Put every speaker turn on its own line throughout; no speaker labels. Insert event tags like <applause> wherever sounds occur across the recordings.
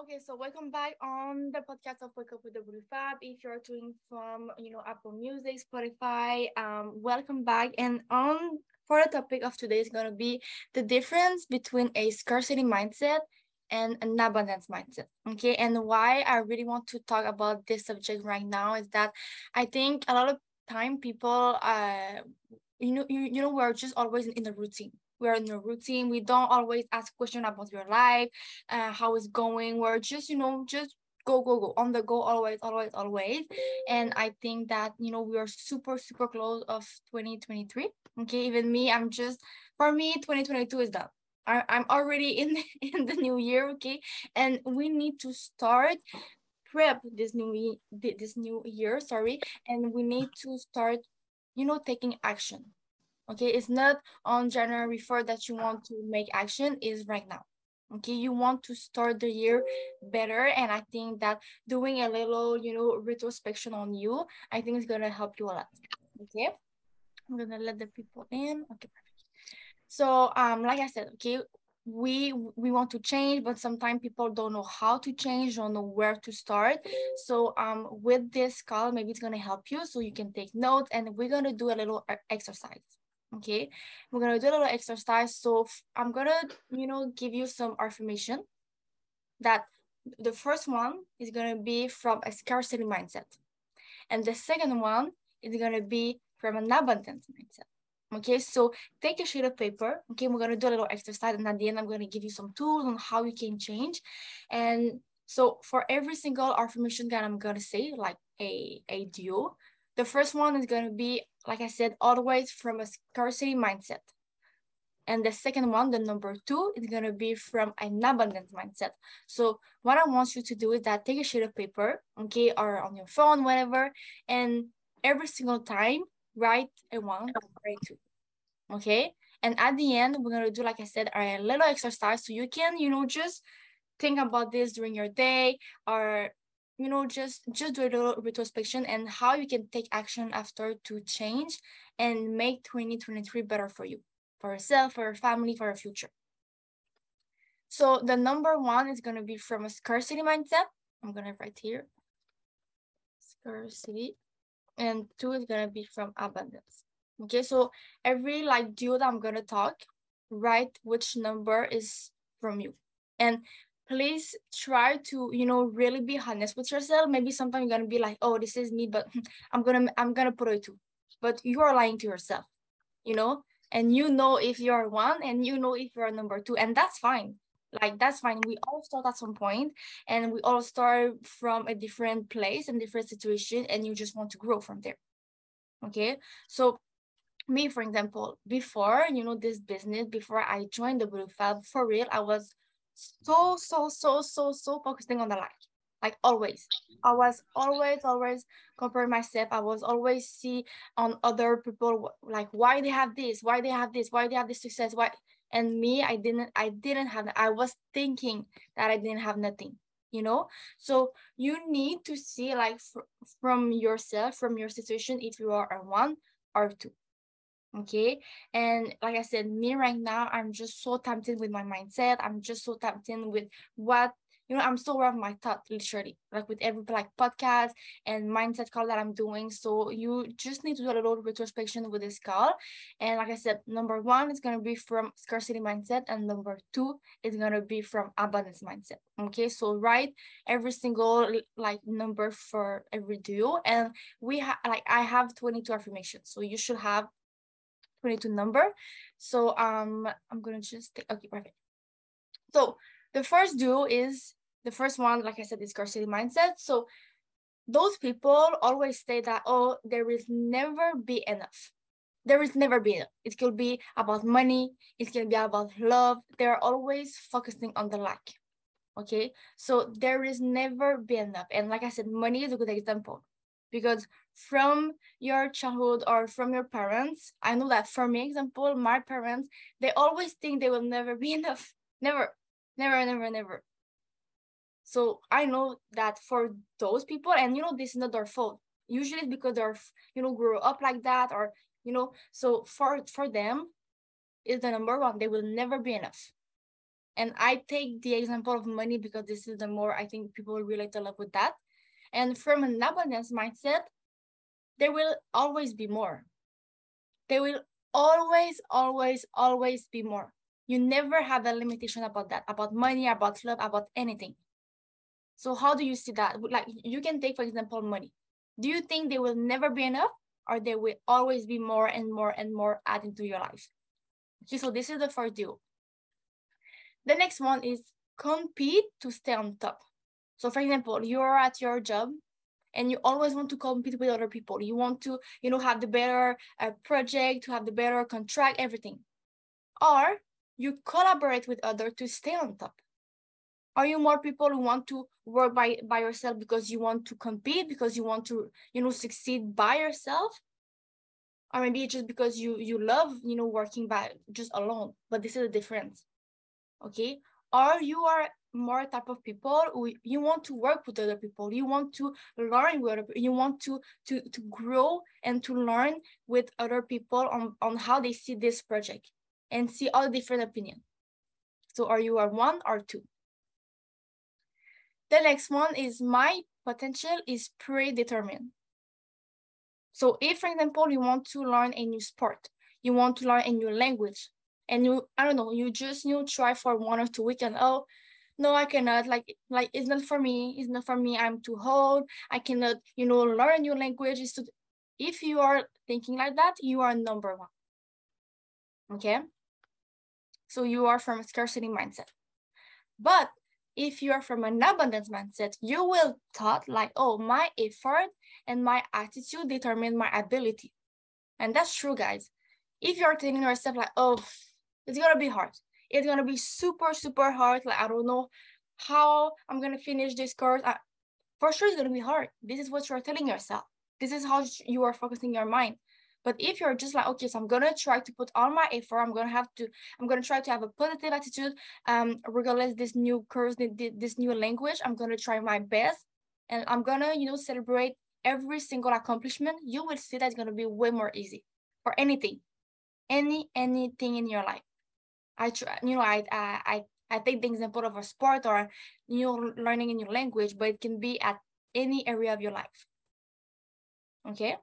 Okay, so welcome back on the podcast of Wake Up with the Blue Fab. If you're tuning from, you know, Apple Music, Spotify, um, welcome back. And on for the topic of today is gonna be the difference between a scarcity mindset and an abundance mindset. Okay, and why I really want to talk about this subject right now is that I think a lot of time people, uh, you know, you, you know, we're just always in the routine we're in a routine. We don't always ask questions about your life uh, how it's going. We're just you know just go go go on the go always always always. And i think that you know we are super super close of 2023 okay even me i'm just for me 2022 is done. I, i'm already <laughs> in in the new year okay? And we need to start prep this new this new year sorry. And we need to start you know taking action okay? It's not on january 4th that you want to make action is right now okay? You want to start the year better and i think that doing a little you know retrospection on you i think is going to help you a lot okay? I'm going to let the people in okay so um like i said okay we we want to change but sometimes people don't know how to change don't know where to start. So um with this call maybe it's going to help you so you can take notes and we're going to do a little exercise okay? We're gonna do a little exercise. So i'm gonna you know give you some affirmation that the first one is gonna be from a scarcity mindset. And the second one is gonna be from an abundance mindset. Okay so take a sheet of paper. Okay we're gonna do a little exercise and at the end i'm gonna give you some tools on how you can change. And so for every single affirmation that i'm gonna say like a a duo the first one is to be, like I said, always from a scarcity mindset. And the second one, the number two, is to be from an abundance mindset. So what I want you to do is that take a sheet of paper, okay, or on your phone, whatever, and every single time, write a one a two, okay? And at the end, we're to do, like I said, a little exercise so you can, you know, just think about this during your day or you know just just do a little retrospection and how you can take action after to change and make 2023 better for you for yourself for your family for your future. So the number one is going to be from a scarcity mindset. I'm going to write here. Scarcity. And two is going to be from abundance. Okay so every like duo that i'm going to talk write which number is from you. And please try to you know really be honest with yourself. Maybe sometimes you're gonna be like oh this is me but <laughs> i'm gonna i'm gonna put it two but you are lying to yourself you know? And you know if you're one and you know if you're number two and that's fine. Like that's fine. We all start at some point and we all start from a different place and different situation and you just want to grow from there okay? So me for example before you know this business before i joined the blue fab for real i was so, so, so, so, so focusing on the light. Like always. I was always, always comparing myself. I was always see on other people like why they have this, why they have this, why they have this success, why and me, I didn't, I didn't have I was thinking that I didn't have nothing you know so you need to see like fr from yourself from your situation if you are a one or two okay? And like i said me right now i'm just so tempted with my mindset. I'm just so tempted with what you know i'm so aware of my thought literally like with every like podcast and mindset call that i'm doing. So you just need to do a little retrospection with this call. And like i said number one is going to be from scarcity mindset and number two is going to be from abundance mindset. Okay? So write every single like number for every duo and we have like i have 22 affirmations. So you should have 22 number. So um, I'm gonna just take, okay, perfect. So the first duo is, the first one, like I said, is scarcity mindset. So those people always say that, oh, there is never be enough. There is never be enough. It could be about money. It can be about love. They're always focusing on the lack. Okay. So there is never be enough. And like I said, money is a good example because from your childhood or from your parents i know that for me example my parents they always think they will never be <laughs> enough. Never never never never. So i know that for those people and you know this is not their fault. Usually it's because they're you know grew up like that or you know so for for them is the number one they will never be enough. And I take the example of money because this is the more I think people relate a lot with that. And from an abundance mindset, there will always be more. There will always, always, always be more. You never have a limitation about that, about money, about love, about anything. So how do you see that? Like you can take, for example, money. Do you think there will never be enough or there will always be more and more and more added to your life? Okay, so this is the first deal. The next one is compete to stay on top. So for example, you're at your job and you always want to compete with other people. You want to, you know, have the better uh, project, to have the better contract, everything. Or you collaborate with others to stay on top. Are you more people who want to work by, by yourself because you want to compete, because you want to, you know, succeed by yourself? Or maybe just because you you love, you know, working by just alone. But this is the difference. Okay. Or you are more type of people you want to work with other people. You want to learn with other you want to to to grow and to learn with other people on on how they see this project and see all different opinion. So are you are one or two? The next one is my potential is predetermined. So if for example you want to learn a new sport you want to learn a new language and you i don't know you just you try for one or two weeks and oh no i cannot like like it's not for me it's not for me i'm too old i cannot you know learn new languages if you are thinking like that you are number one. Okay? So you are from a scarcity mindset. But if you are from an abundance mindset you will thought like oh my effort and my attitude determine my ability. And that's true guys. If you're telling yourself like oh it's gonna be hard it's gonna be super super hard. Like i don't know how i'm gonna finish this course. I, for sure it's gonna be hard. This is what you're telling yourself. This is how you are focusing your mind. But if you're just like okay so i'm gonna try to put all my effort i'm gonna have to i'm gonna try to have a positive attitude um regardless this new course this new language i'm gonna try my best. And i'm gonna you know celebrate every single accomplishment. You will see that's gonna be way more easy for anything any anything in your life I try, you know, I, I, I take the example of a sport or you know, learning a new language, but it can be at any area of your life. Okay.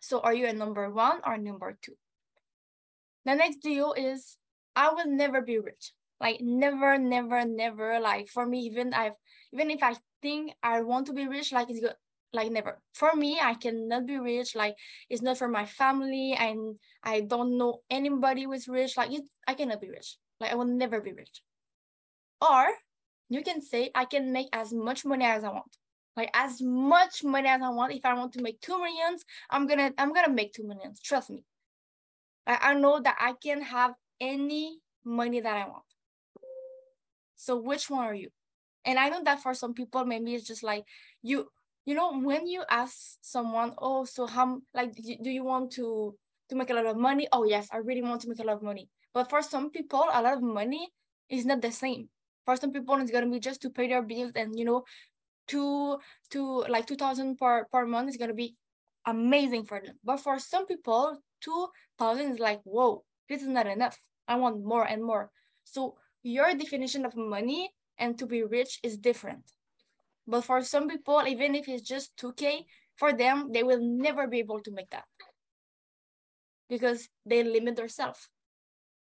So are you a number one or number two? The next deal is I will never be rich. Like never, never, never. Like for me, even I've even if I think I want to be rich, like it's good, like never. For me, I cannot be rich. Like it's not for my family, and I don't know anybody who's rich. Like it, I cannot be rich. Like I will never be rich. Or you can say I can make as much money as I want. Like as much money as I want. If I want to make two millions, I'm gonna I'm gonna make two millions. Trust me. I, I know that I can have any money that I want. So which one are you? And I know that for some people, maybe it's just like you you know when you ask someone oh so how like do you want to to make a lot of money? Oh yes i really want to make a lot of money. But for some people a lot of money is not the same. For some people it's going to be just to pay their bills and you know two to like 2000 per per month is going to be amazing for them. But for some people 2000 is like whoa this is not enough. I want more and more. So your definition of money and to be rich is different but for some people, even if it's just 2K, for them, they will never be able to make that because they limit themselves.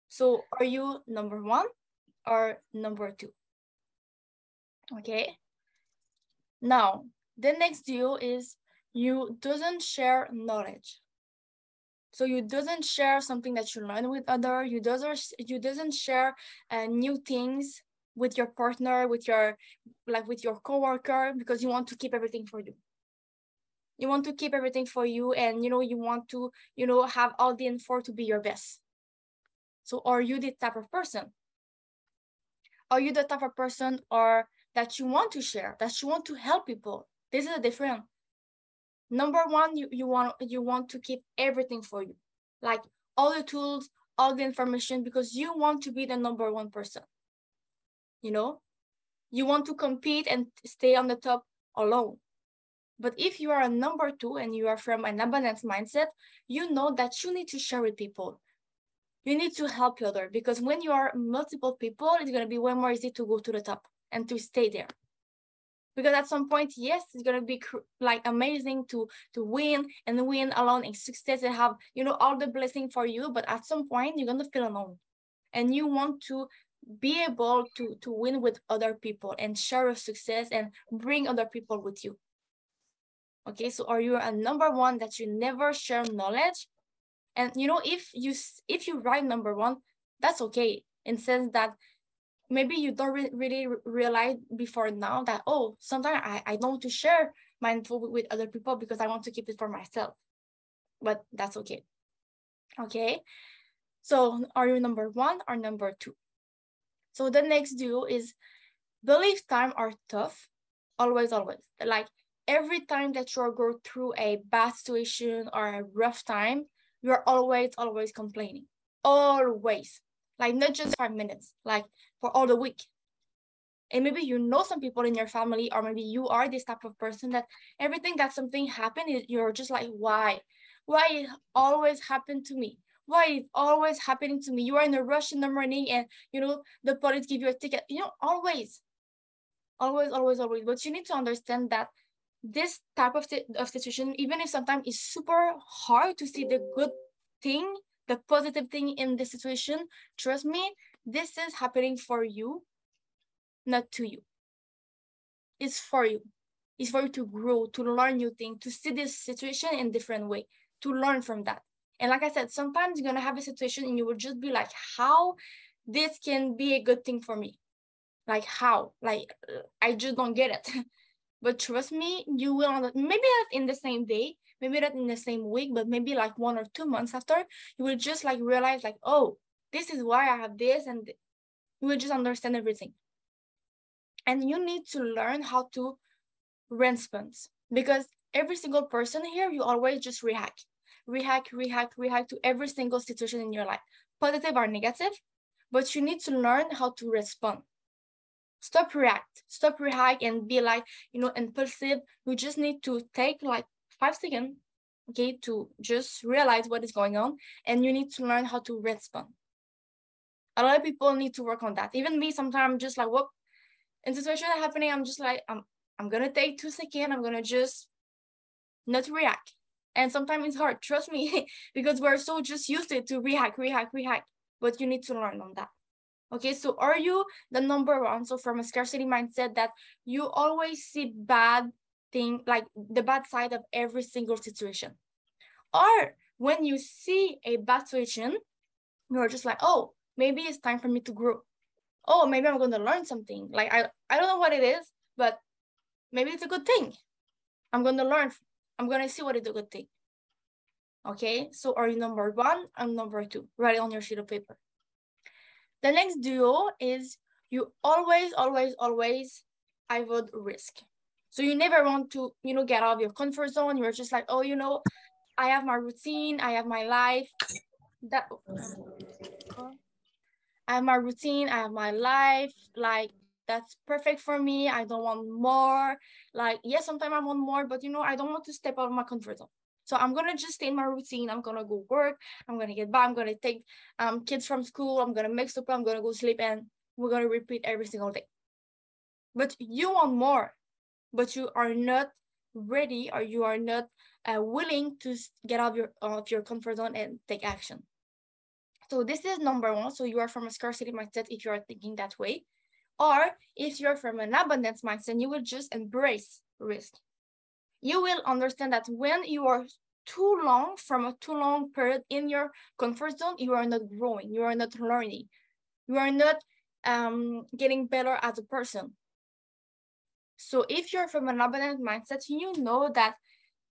So are you number one or number two? Okay. Now, the next deal is you doesn't share knowledge. So you doesn't share something that you learn with other. You doesn't you doesn't share uh, new things with your partner, with your like with your coworker, because you want to keep everything for you. You want to keep everything for you, and you know you want to you know have all the info to be your best. So, are you the type of person? Are you the type of person or that you want to share, that you want to help people? This is a different. Number one, you, you want you want to keep everything for you, like all the tools, all the information, because you want to be the number one person you know you want to compete and stay on the top alone but if you are a number two and you are from an abundance mindset you know that you need to share with people you need to help other because when you are multiple people, it's gonna be way more easy to go to the top and to stay there. Because at some point, yes, it's gonna be like amazing to to win and win alone and success and have you know all the blessing for you. But at some point, you're gonna feel alone, and you want to be able to to win with other people and share your success and bring other people with you. Okay, so are you a number one that you never share knowledge and you know, if you if you write number one, that's okay. In sense that maybe you don't re really realize before now that oh, sometimes I, I don't want to share my info with other people because I want to keep it for myself. But that's okay. Okay. So are you number one or number two? So the next duo is belief time are tough. Always, always. Like every time that you're going through a bad situation or a rough time, you're always, always complaining. Always. Like not just five minutes, like for all the week. And maybe you know some people in your family, or maybe you are this type of person that everything that something happened, you're just like, why? Why it always happened to me? Why it always happening to me? You are in a rush in the morning and you know the police give you a ticket. You know, always. Always, always, always. But you need to understand that this type of, of situation, even if sometimes it's super hard to see the good thing, the positive thing in the situation, trust me, this is happening for you, not to you. It's for you. It's for you to grow, to learn new things, to see this situation in different way, to learn from that. And like I said, sometimes you're gonna have a situation and you will just be like, how this can be a good thing for me? Like how? Like uh, I just don't get it. <laughs> But trust me, you will maybe not in the same day, maybe not in the same week, but maybe like one or two months after, you will just like realize like, oh, this is why I have this, and you will just understand everything. And you need to learn how to respond because every single person here, you always just react, react, react, react to every single situation in your life, positive or negative. But you need to learn how to respond. Stop react stop react and be like you know impulsive. You just need to take like five seconds okay to just realize what is going on and you need to learn how to respond. A lot of people need to work on that. Even me sometimes I'm just like what in situation happening i'm just like i'm i'm gonna take two seconds. I'm gonna just not react and sometimes it's hard trust me <laughs> because we're so just used to it to react react react but you need to learn on that Okay, so are you the number one? So from a scarcity mindset that you always see bad thing, like the bad side of every single situation. Or when you see a bad situation, you're just like, oh, maybe it's time for me to grow. Oh, maybe I'm going to learn something. Like I, I don't know what it is, but maybe it's a good thing. I'm going to learn. I'm to see what is a good thing. Okay, so are you number one? I'm number two. Write it on your sheet of paper. The next duo is you always, always, always avoid risk. So you never want to, you know, get out of your comfort zone. You're just like, oh, you know, I have my routine, I have my life. That I have my routine, I have my life. Like that's perfect for me. I don't want more. Like, yes, sometimes I want more, but you know, I don't want to step out of my comfort zone. So I'm gonna just stay in my routine. I'm gonna go work. I'm gonna get back. I'm gonna take um, kids from school. I'm gonna make soup. I'm gonna go sleep, and we're gonna repeat every single day. But you want more, but you are not ready or you are not uh, willing to get out of your of your comfort zone and take action. So this is number one. So you are from a scarcity mindset if you are thinking that way, or if you're from an abundance mindset, you will just embrace risk you will understand that when you are too long from a too long period in your comfort zone, you are not growing, you are not learning, you are not um, getting better as a person. So if you're from an abundant mindset, you know that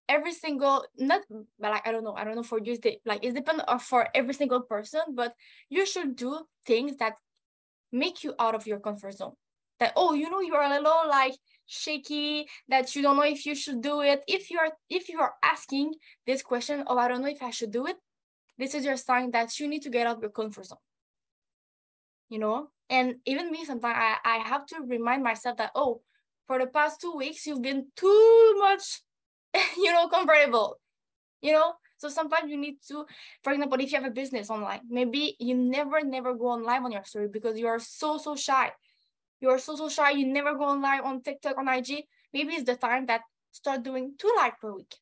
every single not but like I don't know, I don't know for you, like it's depend for every single person, but you should do things that make you out of your comfort zone. That oh, you know, you're a little like shaky that you don't know if you should do it. If you are if you are asking this question oh i don't know if i should do it this is your sign that you need to get out of your comfort zone. You know? And even me sometimes i, I have to remind myself that oh for the past two weeks you've been too much <laughs> you know comfortable. You know So sometimes you need to, for example, if you have a business online, maybe you never, never go on live on your story because you are so, so shy. You are so, so shy. You never go on live on TikTok, on IG. Maybe it's the time that start doing two live per week.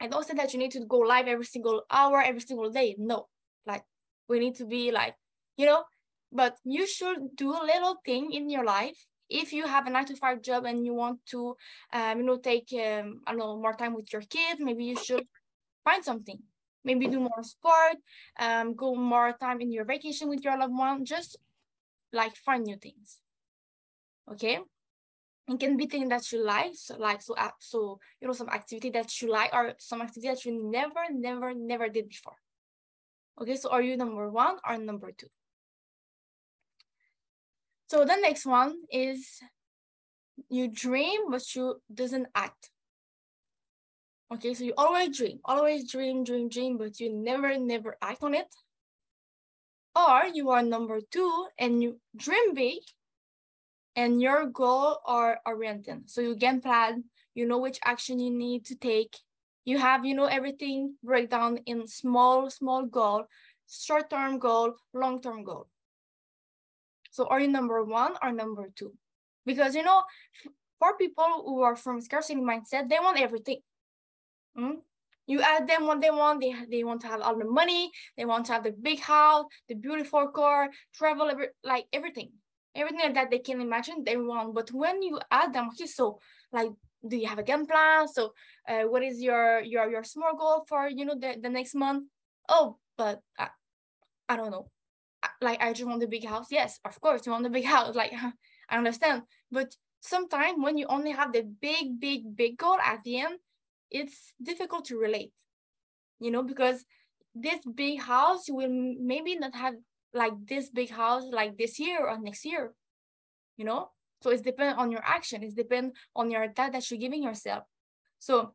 I don't say that you need to go live every single hour, every single day. No, like we need to be like, you know, but you should do a little thing in your life if you have a nine to five job and you want to um, you know take um, i don't know more time with your kids maybe you should find something. Maybe do more sport um, go more time in your vacation with your loved one just like find new things. Okay? It can be things that you like so like so uh, so you know some activity that you like or some activity that you never never never did before. Okay? So are you number one or number two? So the next one is you dream, but you doesn't act. Okay, so you always dream, always dream, dream, dream, but you never, never act on it. Or you are number two and you dream big and your goal are oriented. So you game plan, you know which action you need to take. You have, you know, everything breakdown in small, small goal, short-term goal, long-term goal. So are you number one or number two? Because you know, for people who are from scarcity mindset, they want everything. Mm? You ask them what they want. They they want to have all the money. They want to have the big house, the beautiful car, travel, every, like everything, everything that they can imagine they want. But when you ask them, okay, so like, do you have a game plan? So, uh, what is your your your small goal for you know the the next month? Oh, but I, I don't know like I just want the big house. Yes, of course you want the big <laughs> house. Like <laughs> I understand, but sometimes when you only have the big, big, big goal at the end, it's difficult to relate. You know, because this big house will maybe not have like this big house like this year or next year. You know, so it's depend on your action. It's depend on your that that you're giving yourself. So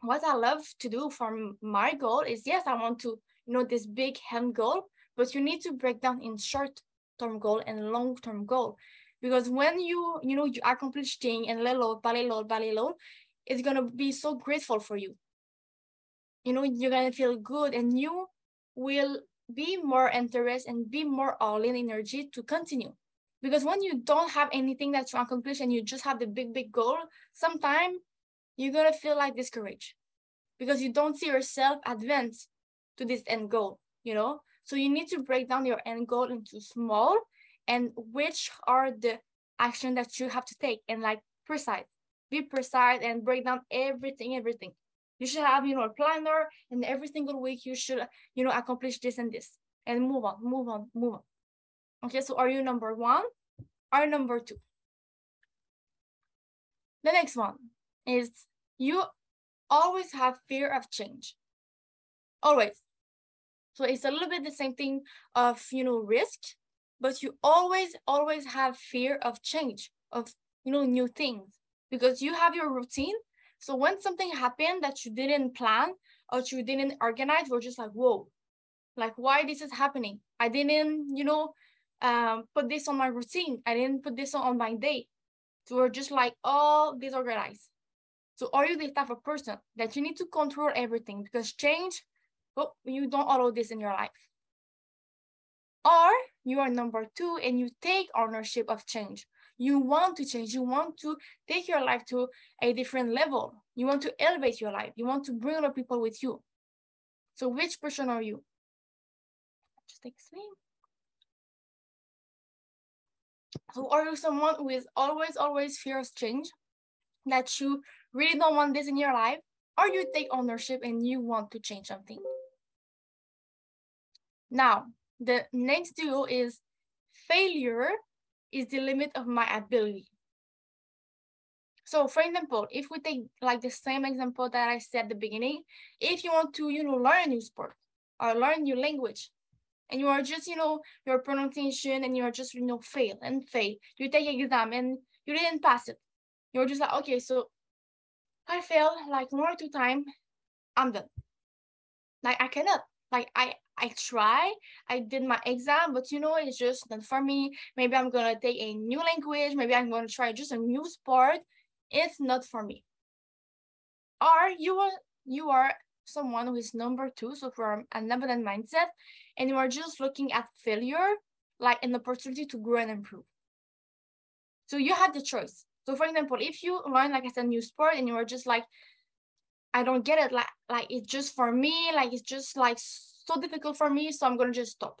what I love to do for my goal is yes, I want to you know this big end goal, but you need to break down in short term goal and long term goal because when you you know you accomplish thing and little by little by little it's gonna be so grateful for you. You know you're gonna feel good and you will be more interested and be more all in energy to continue. Because when you don't have anything that you accomplish and you just have the big big goal sometimes you're gonna feel like discouraged. Because you don't see yourself advance to this end goal you know? So you need to break down your end goal into small and which are the action that you have to take and like precise. Be precise and break down everything, everything. You should have, you know, a planner and every single week you should, you know, accomplish this and this and move on, move on, move on. Okay, so are you number one or number two? The next one is you always have fear of change. Always. So it's a little bit the same thing of, you know, risk, but you always, always have fear of change, of, you know, new things because you have your routine. So when something happened that you didn't plan or you didn't organize, we're just like, whoa, like why this is happening? I didn't, you know, um, put this on my routine. I didn't put this on my day. So we're just like all disorganized. So are you the type of person that you need to control everything because change but you don't allow this in your life. Or you are number two and you take ownership of change. You want to change. You want to take your life to a different level. You want to elevate your life. You want to bring other people with you. So which person are you? Just take a swing. So are you someone who is always, always fears change? That you really don't want this in your life? Or you take ownership and you want to change something? Now, the next duo is failure is the limit of my ability. So for example, if we take like the same example that I said at the beginning, if you want to, you know, learn a new sport or learn new language, and you are just, you know, your pronunciation and you're just, you know, fail and fail. You take exam and you didn't pass it. You're just like, okay, so I fail like one or two times, I'm done. Like I cannot. Like I I try, I did my exam, but you know, it's just not for me. Maybe I'm gonna take a new language, maybe I'm gonna try just a new sport. It's not for me. Or you are you are someone who is number two, so from an abundant mindset, and you are just looking at failure like an opportunity to grow and improve. So you have the choice. So for example, if you learn, like I said, new sport and you are just like, I don't get it, like, like it's just for me, like it's just like so difficult for me, so I'm gonna just stop.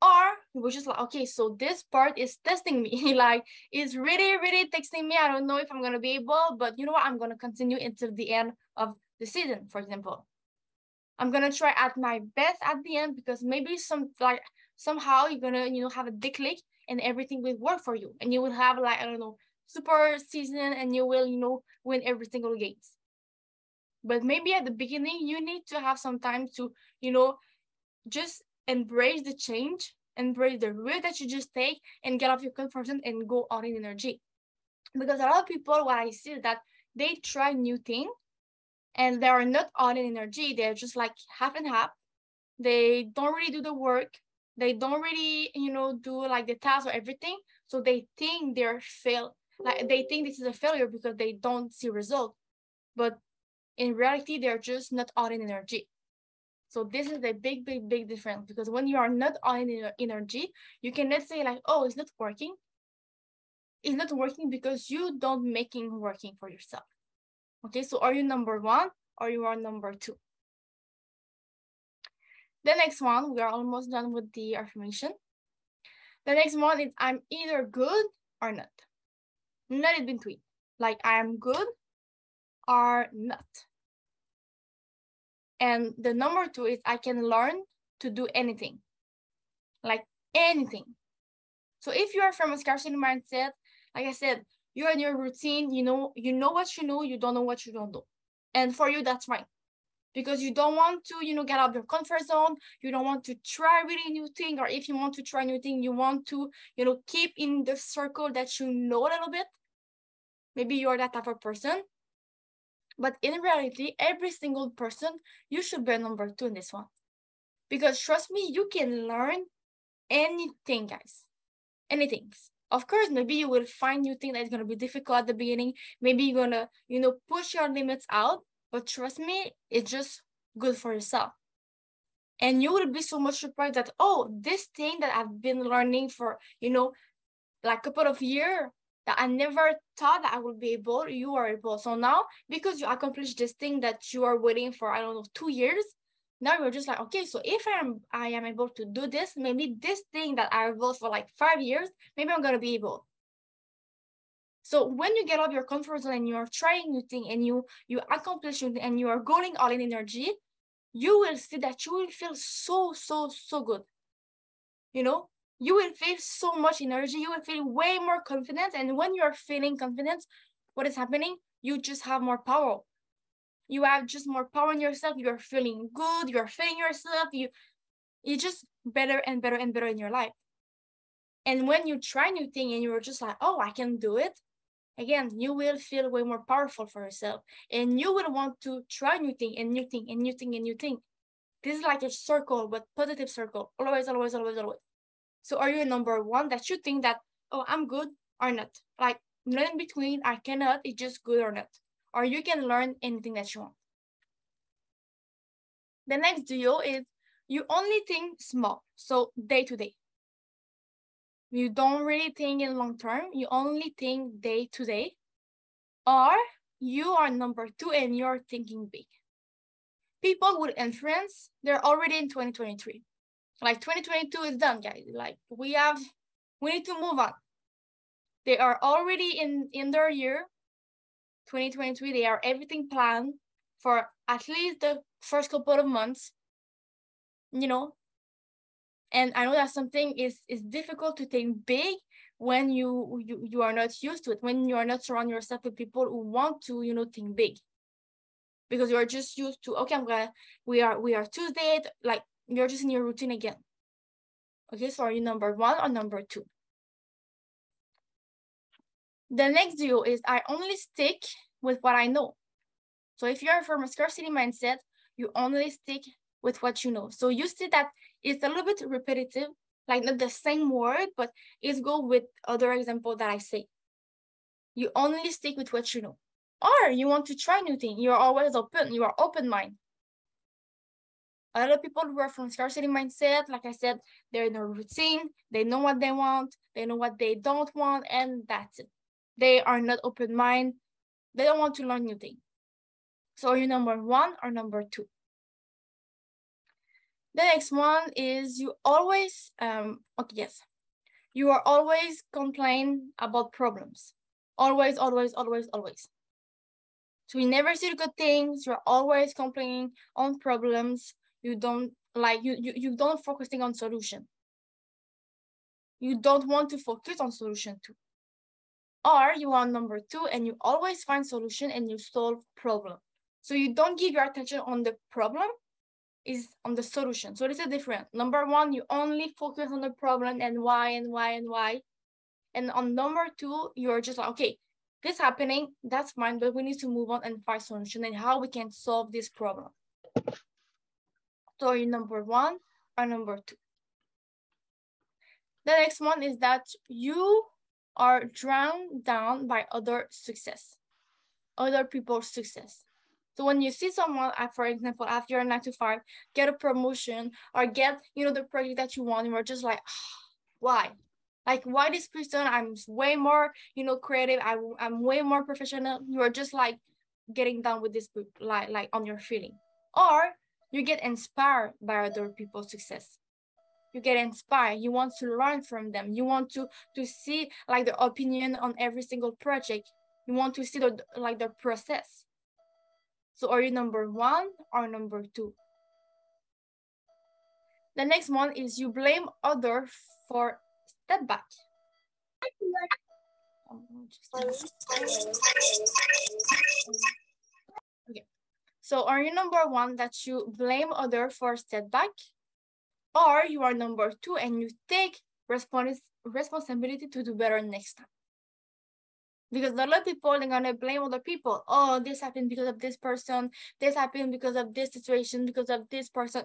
Or you were just like, okay, so this part is testing me, <laughs> like it's really, really testing me. I don't know if I'm gonna be able, but you know what? I'm gonna continue until the end of the season, for example. I'm gonna try at my best at the end because maybe some like somehow you're gonna you know have a big click and everything will work for you and you will have like I don't know super season and you will you know win every single games. But maybe at the beginning you need to have some time to you know just embrace the change, embrace the risk that you just take and get off your comfort zone and go all in energy. Because a lot of people, what I see is that they try new thing and they are not all in energy. They're just like half and half. They don't really do the work. They don't really, you know, do like the task or everything. So they think they're fail. Like they think this is a failure because they don't see result. But in reality, they're just not all in energy. So this is a big, big, big difference because when you are not on energy, you cannot say like, oh, it's not working. It's not working because you don't making working for yourself. Okay, so are you number one or you are number two? The next one, we are almost done with the affirmation. The next one is I'm either good or not. Not in between. Like I am good or not. And the number two is I can learn to do anything. Like anything. So if you are from a scarcity mindset, like I said, you're in your routine, you know, you know what you know, you don't know what you don't know. And for you, that's fine. Because you don't want to, you know, get out of your comfort zone. You don't want to try really new thing. Or if you want to try new thing, you want to, you know, keep in the circle that you know a little bit. Maybe you're that type of person. But in reality, every single person, you should be number two in this one. Because trust me, you can learn anything, guys. Anything of course maybe you will find new thing that's to be difficult at the beginning maybe you're to you know push your limits out but trust me it's just good for yourself and you will be so much surprised that oh this thing that i've been learning for you know like a couple of years that i never thought that i would be able you are able. So now because you accomplished this thing that you are waiting for i don't know two years now you're just like okay so if i am i am able to do this maybe this thing that i worked for like five years maybe i'm gonna be able. So when you get out of your comfort zone and you are trying new thing and you you accomplish and you are going all in energy you will see that you will feel so so so good. You know you will feel so much energy you will feel way more confidence and when you're feeling confidence what is happening? You just have more power. You have just more power in yourself you're feeling good you're feeling yourself you you just better and better and better in your life. And when you try new thing and you're just like oh i can do it again you will feel way more powerful for yourself. And you will want to try new thing and new thing and new thing and new thing. This is like a circle but positive circle. Always always always always so are you number one that you think that oh i'm good or not like not in between i cannot it's just good or not or you can learn anything that you want. The next duo is you only think small, so day to day. You don't really think in long term, you only think day to day. Or you are number two and you're thinking big. People with influence, they're already in 2023. Like 2022 is done, guys. Like we have, we need to move on. They are already in, in their year 2023, they are everything planned for at least the first couple of months, you know. And I know that something is is difficult to think big when you you, you are not used to it, when you are not surrounding yourself with people who want to, you know, think big. Because you are just used to, okay, I'm gonna we are we are Tuesday, like you're just in your routine again. Okay, so are you number one or number two? The next deal is I only stick with what I know. So if you're from a scarcity mindset, you only stick with what you know. So you see that it's a little bit repetitive, like not the same word, but it's go with other example that I say. You only stick with what you know. Or you want to try new thing. You're always open. You are open mind. A lot of people who are from scarcity mindset, like I said, they're in a routine, they know what they want, they know what they don't want, and that's it. They are not open mind. They don't want to learn new things. So you number one or number two? The next one is you always, um, okay, yes. You are always complain about problems. Always, always, always, always. So you never see the good things. You're always complaining on problems. You don't like, you, you, you don't focusing on solution. You don't want to focus on solution too. Or you are number two and you always find solution and you solve problem. So you don't give your attention on the problem, is on the solution. So it's a different. Number one, you only focus on the problem and why and why and why. And on number two, you're just like, okay, this happening, that's fine, but we need to move on and find solution and how we can solve this problem. You number one or number two. The next one is that you are drowned down by other success, other people's success. So when you see someone, uh, for example, after your nine to five, get a promotion or get, you know, the project that you want, and you're just like, oh, <sighs> why? Like, why this person? I'm way more, you know, creative. I, I'm way more professional. You're just like getting down with this like, like on your feeling. Or you get inspired by other people's success. You get inspired. You want to learn from them. You want to to see like the opinion on every single project. You want to see the like the process so are you number one or number two? The next one is you blame other for step back. So are you number one that you blame other for setback? Or you are number two and you take respons responsibility to do better next time? because a lot of people they're gonna blame other people. Oh, this happened because of this person. This happened because of this situation, because of this person.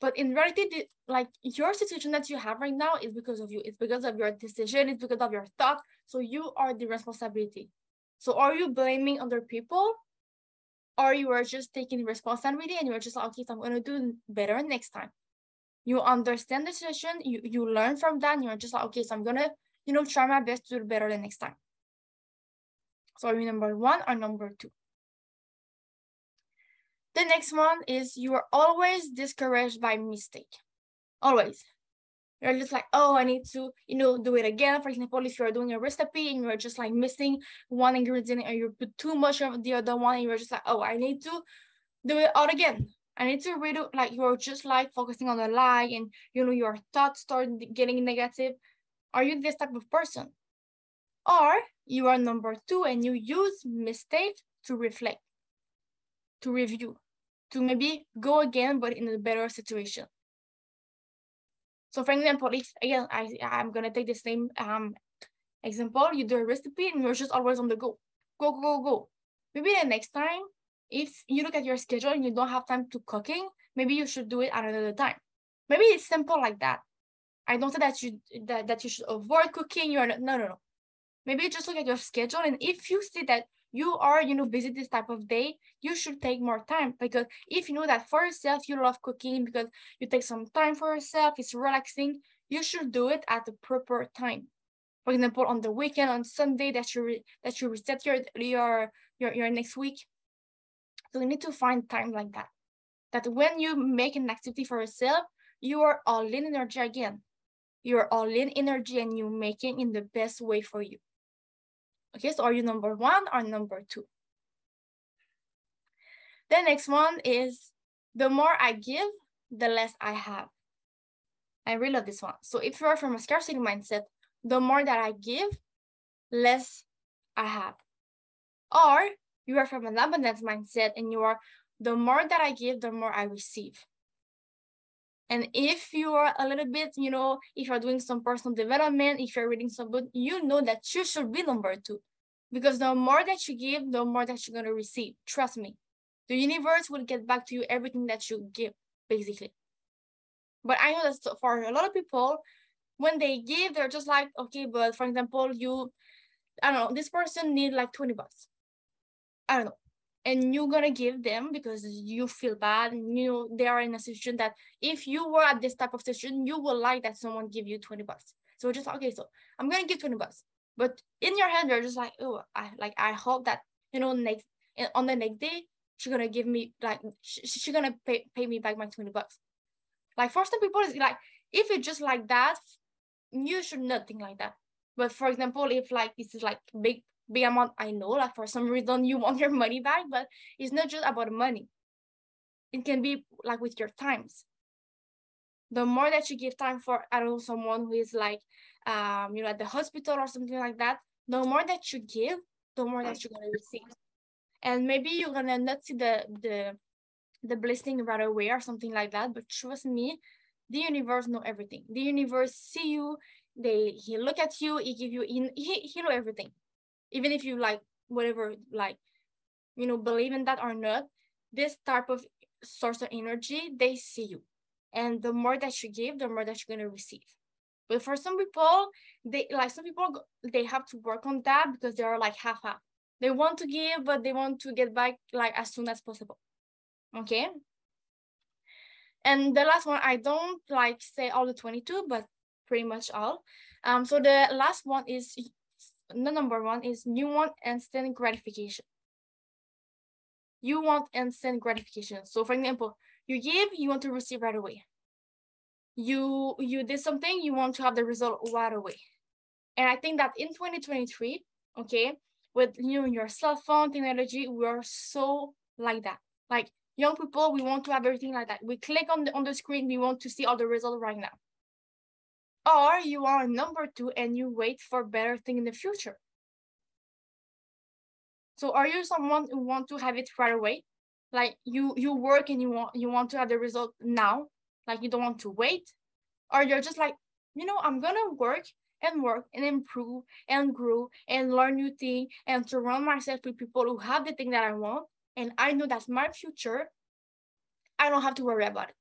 But in reality, like your situation that you have right now is because of you. It's because of your decision. It's because of your thought. So you are the responsibility. So are you blaming other people, or you are just taking responsibility and you're just like, okay, so I'm gonna do better next time. You understand the situation. You you learn from that. And you're just like, okay, so I'm gonna you know try my best to do better the next time. So are you number one or number two? The next one is you are always discouraged by mistake. Always. You're just like, oh, I need to, you know, do it again. For example, if you're doing a recipe and you're just like missing one ingredient or you put too much of the other one, and you're just like, oh, I need to do it all again. I need to redo like you're just like focusing on the lie and you know your thoughts start getting negative. Are you this type of person? Or you are number two and you use mistake to reflect, to review, to maybe go again, but in a better situation. So for example, if again, I, I'm gonna take the same um, example, you do a recipe and you're just always on the go, go, go, go, go. Maybe the next time, if you look at your schedule and you don't have time to cooking, maybe you should do it at another time. Maybe it's simple like that. I don't say that you that, that you should avoid cooking. You're not, no, no, no maybe just look at your schedule and if you see that you are you know busy this type of day you should take more time because if you know that for yourself you love cooking because you take some time for yourself it's relaxing you should do it at the proper time. For example on the weekend on sunday that you re- that you reset your your your, your next week. So you need to find time like that that when you make an activity for yourself you are all in energy again. You're all in energy and you making in the best way for you Okay, so are you number one or number two? The next one is the more I give, the less I have. I really love this one. So if you are from a scarcity mindset, the more that I give, less I have. Or you are from an abundance mindset and you are the more that I give, the more I receive. And if you are a little bit, you know, if you're doing some personal development, if you're reading some book, you know that you should be number two. Because the more that you give, the more that you're going to receive. Trust me. The universe will get back to you everything that you give, basically. But I know that for a lot of people, when they give, they're just like, okay, but for example, you, I don't know, this person need like 20 bucks. I don't know. And you're gonna give them because you feel bad and you know they are in a situation that if you were at this type of situation you would like that someone give you 20 bucks. So just okay so i'm gonna give 20 bucks. But in your head you're just like oh i like i hope that you know next eh, on the next day she's gonna give me like she's she gonna pay, pay me back my 20 bucks. Like for some people it's like if it's just like that you should not think like that. But for example if like this is like big big amount i know like for some reason you <laughs> want your money back but it's not just about money. It can be like with your times. The more that you give time for i don't know someone who is like um you know at the hospital or something like that the more that you give the more that you're to receive. And maybe you're to not see the the the blessing right away or something like that but trust me the universe know everything. The universe see you they he look at you he give you in. he, he know everything even if you like whatever like you know believe in that or not this type of source of energy they see you. And the more that you give the more that you're going to receive. But for some people they like some people they have to work on that because they are like half half they want to give but they want to get back like as soon as possible. Okay? And the last one i don't like say all the 22 but pretty much all. Um so the last one is the number one is you want instant gratification. You want instant gratification. So for example, you give, you want to receive right away. You you did something, you want to have the result right away. And I think that in 2023, okay, with you know your cell phone technology, we are so like that. Like young people, we want to have everything like that. We click on the on the screen, we want to see all the results right now or you are number two and you wait for better thing in the future. So are you someone who want to have it right away? Like you you work and you want you want to have the result now, like you don't want to wait, or you're just like, you know, I'm gonna work and work and improve and grow and learn new things and surround myself with people who have the thing that I want. And I know that's my future. I don't have to worry about it.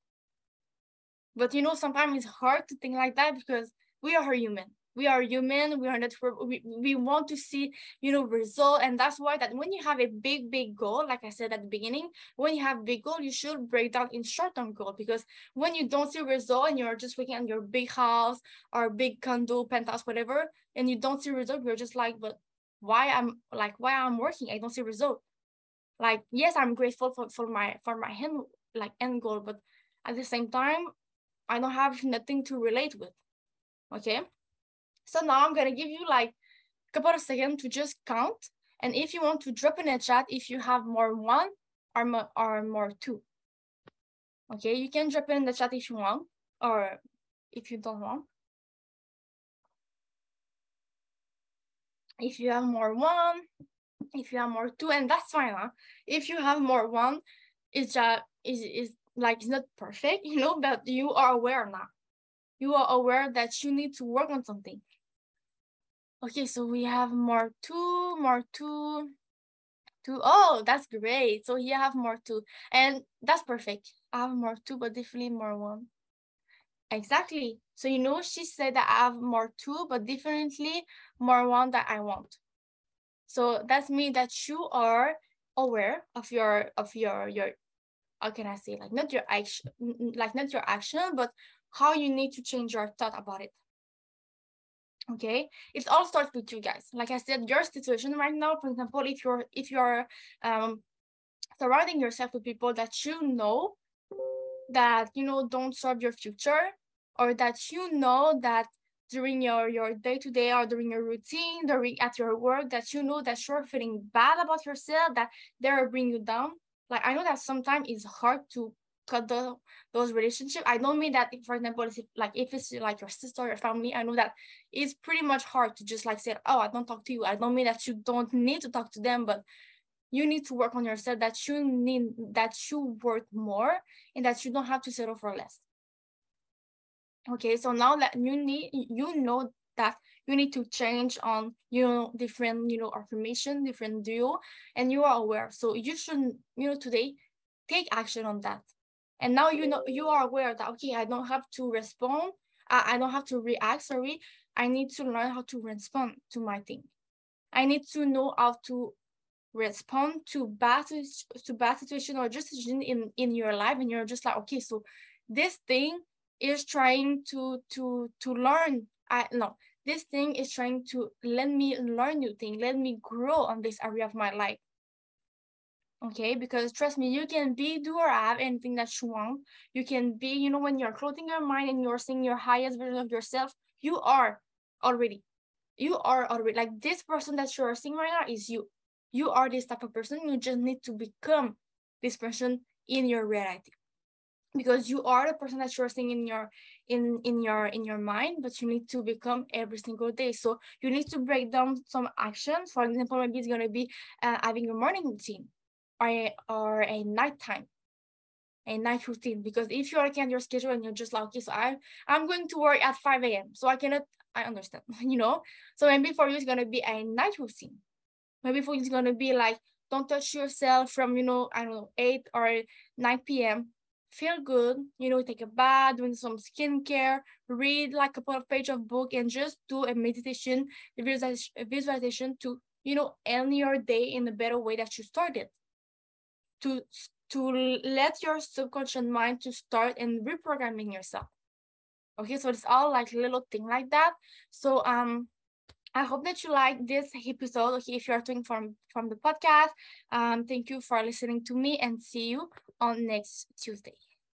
But you know, sometimes it's hard to think like that because we are human. We are human. We are not. We, we want to see, you know, result, and that's why that when you have a big, big goal, like I said at the beginning, when you have big goal, you should break down in short-term goal because when you don't see result and you're just working on your big house or big condo, penthouse, whatever, and you don't see result, you're just like, but why I'm like why I'm working? I don't see result. Like yes, I'm grateful for for my for my end like end goal, but at the same time, I don't have nothing to relate with. Okay. So now I'm going to give you like a couple of seconds to just count. And if you want to drop in a chat, if you have more one or more, or more two. Okay, you can drop in the chat if you want or if you don't want. If you have more one, if you have more two, and that's fine. Huh? If you have more one, it's just is is like it's not perfect, you know, but you are aware now. You are aware that you need to work on something. Okay, so we have more two, more two, two. Oh, that's great. So you have more two, and that's perfect. I have more two, but definitely more one. Exactly. So you know, she said that I have more two, but definitely more one that I want. So that's mean that you are aware of your of your your how can I say like not your action like not your action but how you need to change your thought about it. Okay? It all starts with you guys. Like i said your situation right now for example if you're if you're um surrounding yourself with people that you know that you know don't serve your future or that you know that during your your day-to-day or during your routine during at your work that you know that you're feeling bad about yourself that they're bring you down like I know that sometimes it's hard to cut the those relationships. I don't mean that, if, for example, if, like if it's like your sister or your family, I know that it's pretty much hard to just like say, oh, I don't talk to you. I don't mean that you don't need to talk to them, but you need to work on yourself. That you need that you work more and that you don't have to settle for less. Okay, so now that you need you know that you need to change on you know different you know affirmation different duo and you are aware. So you should you know today take action on that. And now you know you are aware that okay i don't have to respond. I, I don't have to react sorry. I need to learn how to respond to my thing. I need to know how to respond to bad to bad situation or just in in your life and you're just like okay so this thing is trying to to to learn i no this thing is trying to let me learn new thing let me grow on this area of my life. Okay because trust me you can be do or have anything that you want. You can be you know when you're clothing your mind and you're seeing your highest version of yourself you are already you are already like this person that you are seeing right now is you. You are this type of person you just need to become this person in your reality because you are the person that you're seeing in your in in your in your mind but you need to become every single day. So you need to break down some actions. For example maybe it's going to be uh, having a morning routine or a, or a nighttime a night routine. Because if you're looking at your schedule and you're just like okay so i i'm going to work at 5 a.m so i cannot i understand <laughs> you know? So maybe for you it's going to be a night routine. Maybe for you it's going to be like don't touch yourself from you know i don't know 8 or 9 p.m feel good you know take a bath doing some skincare read like a couple of page of book and just do a meditation a visualization to you know end your day in a better way that you started to to let your subconscious mind to start and reprogramming yourself okay so it's all like little thing like that so um I hope that you like this episode. Okay, if you are doing from from the podcast, um, thank you for listening to me and see you on next Tuesday.